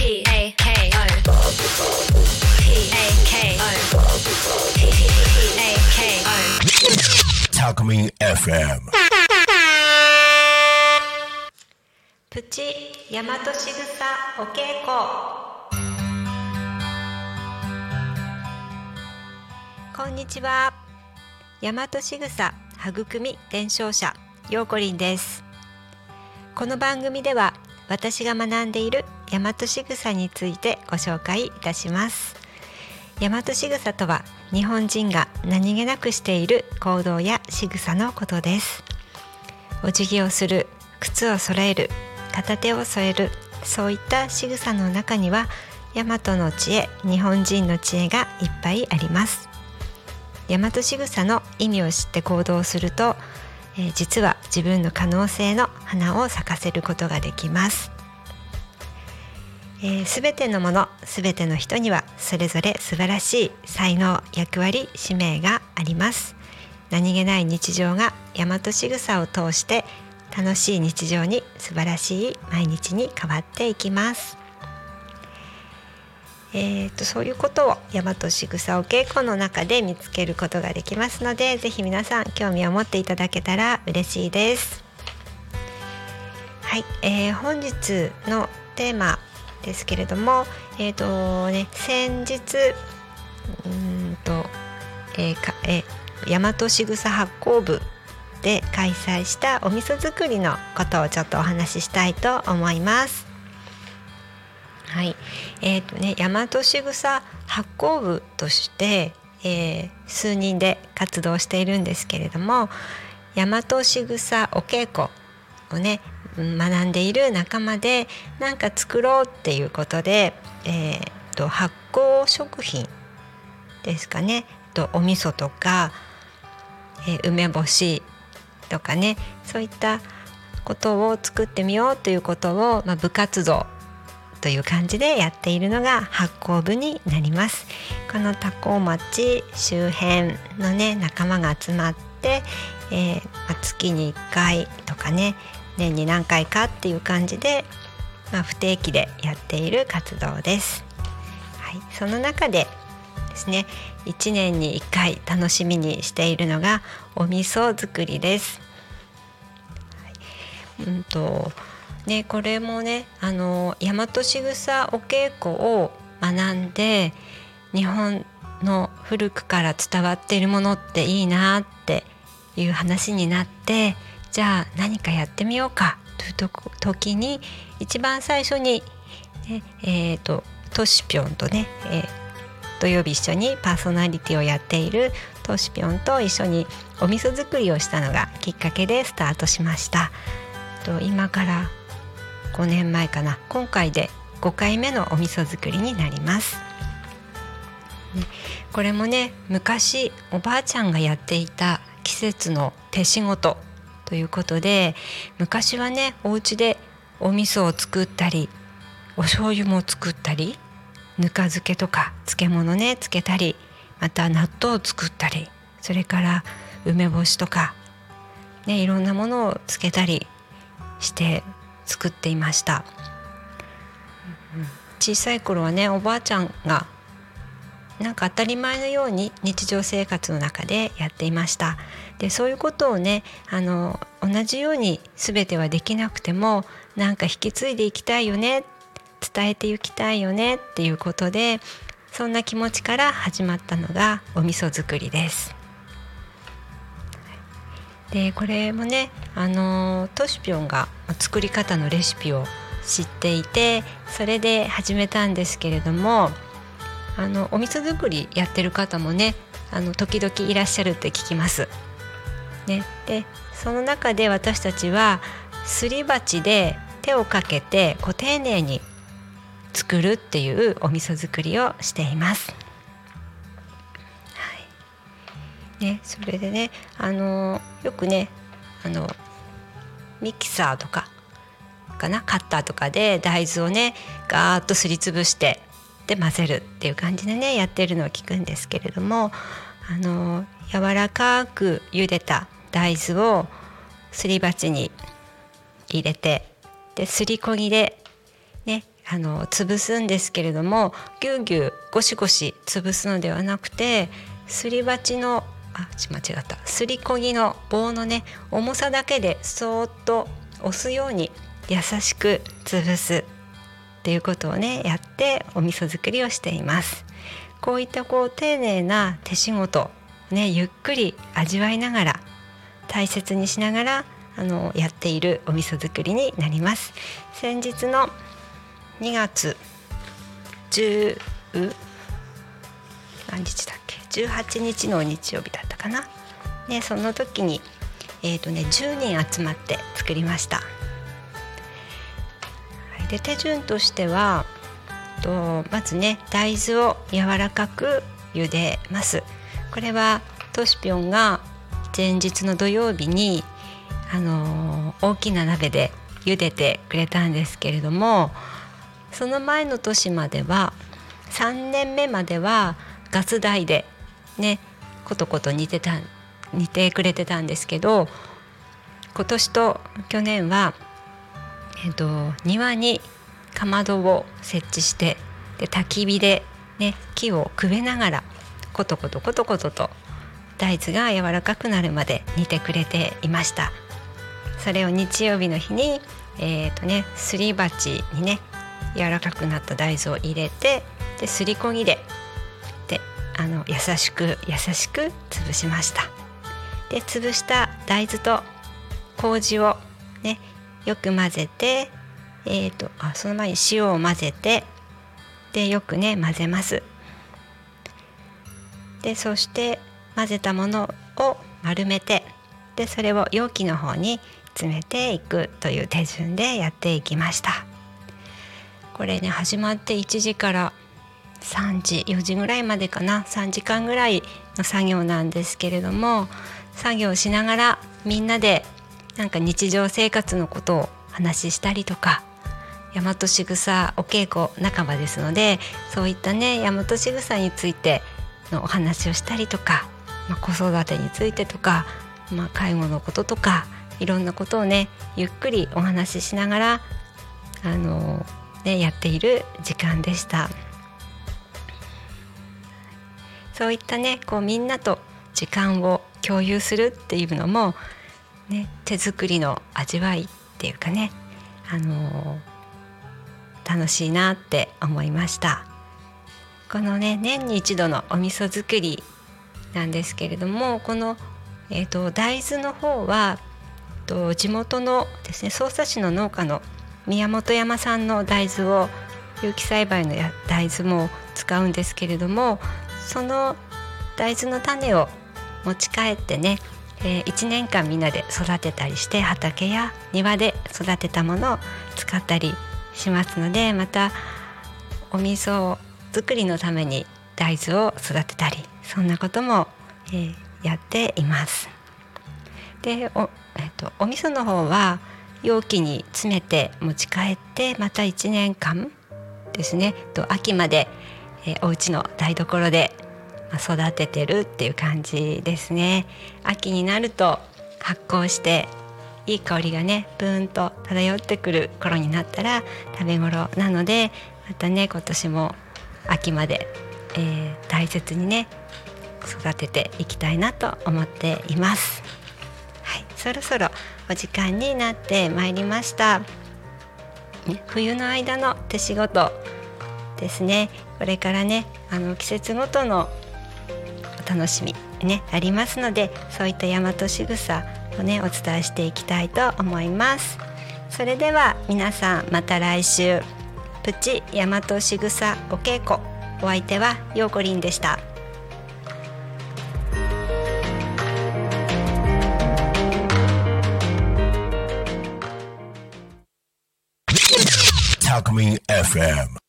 P A K O P A K O P A K O Talkme FM. プチ大和しぐさお稽古こんにちは大和しぐさ育み伝承者ようこりんですこの番組では私が学んでいる大和しぐさについてご紹介いたします。大和しぐさとは日本人が何気なくしている行動や仕草のことです。お辞儀をする靴を揃える片手を添えるそういった仕草の中には大和の知恵日本人の知恵がいっぱいあります。大和仕草の意味を知って行動すると、えー実は自分の可能性の花を咲かせることができますすべ、全てのものすべての人にはそれぞれ素晴らしい才能役割使命があります何気ない日常が大和仕草を通して楽しい日常に素晴らしい毎日に変わっていきます。えー、とそういうことを大和仕草お稽古の中で見つけることができますのでぜひ皆さん興味を持っていただけたら嬉しいです。はい、えー本日のテーマですけれども、えーとね、先日うんと、えーかえー大和しぐさ発酵部で開催したお味噌作りのことをちょっとお話ししたいと思います。はい、えーとね大和しぐさ発酵部として、えー数人で活動しているんですけれども大和しぐさお稽古をね学んでいる仲間でなんか作ろうっていうことで、えーと発酵食品ですかねとお味噌とか、えー梅干しとかねそういったことを作ってみようということを、まあ、部活動という感じでやっているのが発酵部になります。この多古町周辺のね仲間が集まって、えーまあ月に1回とかね年に何回かっていう感じで、まあ、不定期でやっている活動です。はい、その中でですね1年に1回楽しみにしているのがお味噌作りです。はい、うんとねこれもねあの大和しぐさお稽古を学んで日本の古くから伝わっているものっていいなっていう話になってじゃあ何かやってみようかというと時に一番最初に、ね、えー、とトシピョンとね、えー土曜日一緒にパーソナリティをやっているトシピョンと一緒にお味噌作りをしたのがきっかけでスタートしました。と今から5年前かな今回で5回目のお味噌作りになります。ねこれもね昔おばあちゃんがやっていた季節の手仕事ということで昔はねお家でお味噌を作ったりお醤油も作ったりぬか漬けとか漬物ねつけたりまた納豆を作ったりそれから梅干しとか、ね、いろんなものをつけたりして作っていました。小さい頃はねおばあちゃんがなんか当たり前のように日常生活の中でやっていましたでそういうことをねあの同じように全てはできなくてもなんか引き継いでいきたいよね伝えていきたいよねっていうことでそんな気持ちから始まったのがお味噌作りです。でこれもねあのトシピョンが作り方のレシピを知っていてそれで始めたんですけれどもあのお味噌作りやってる方もねあの時々いらっしゃるって聞きます。ね、でその中で私たちはすり鉢で手をかけてこう丁寧に作るっていうお味噌作りをしています。ね、それでねあのよくねあのミキサーとかかなカッターとかで大豆をねガーッとすりつぶしてで混ぜるっていう感じでねやってるのを聞くんですけれどもあの柔らかく茹でた大豆をすり鉢に入れてですりこぎでねあの潰すんですけれどもぎゅうぎゅうゴシゴシ潰すのではなくてすり鉢のあ間違った。すりこぎの棒のね重さだけでそーっと押すように優しく潰す。っていうことをねやってお味噌作りをしています。こういったこう丁寧な手仕事ねゆっくり味わいながら大切にしながらあのやっているお味噌作りになります。先日の2月10何日だっ18日の日曜日だったかなねその時にえーとね、10人集まって作りました。はい、で手順としてはとまずね大豆を柔らかく茹でます。これはトシピョンが前日の土曜日に、あのー、大きな鍋で茹でてくれたんですけれどもその前の年までは3年目まではガス台でねことこと煮てた似てくれてたんですけど今年と去年は、えーと、庭にかまどを設置してで焚き火で、ね、木をくべながらコトコトコトコトと大豆が柔らかくなるまで煮てくれていました。それを日曜日の日に、えーとね、すり鉢にね柔らかくなった大豆を入れてですりこぎであの優しく優しく潰しました。で潰した大豆と麹をねよく混ぜて、えーと、あその前に塩を混ぜてでよくね混ぜます。でそして混ぜたものを丸めてでそれを容器の方に詰めていくという手順でやっていきました。これね始まって1時から3時4時ぐらいまでかな3時間ぐらいの作業なんですけれども作業しながらみんなでなんか日常生活のことを話ししたりとか大和しぐさお稽古仲間ですのでそういったね大和しぐさについてのお話をしたりとか、まあ、子育てについてとか、まあ、介護のこととかいろんなことをねゆっくりお話ししながらあの、ね、やっている時間でした。そういったねこうみんなと時間を共有するっていうのも、ね、手作りの味わいっていうかね、あのー、楽しいなって思いました。このね年に一度のお味噌作りなんですけれどもこの、えーと、大豆の方はと地元のですね匝瑳市の農家の宮本山さんの大豆を有機栽培の大豆も使うんですけれどもその大豆の種を持ち帰ってね、えー、1年間みんなで育てたりして畑や庭で育てたものを使ったりしますのでまたお味噌作りのために大豆を育てたりそんなことも、えー、やっています。でお,、えーと、お味噌の方は容器に詰めて持ち帰ってまた1年間ですねと秋まで、えー、お家の台所で育ててるっていう感じですね秋になると発酵していい香りがねブーンと漂ってくる頃になったら食べ頃なのでまたね今年も秋まで、えー、大切にね育てていきたいなと思っています。はい、そろそろお時間になってまいりました。冬の間の手仕事ですね。これからね、あの季節ごとのお楽しみねありますのでそういった大和しぐさをねお伝えしていきたいと思います。それでは皆さんまた来週。プチ大和しぐさお稽古。お相手はようこりんでした。FM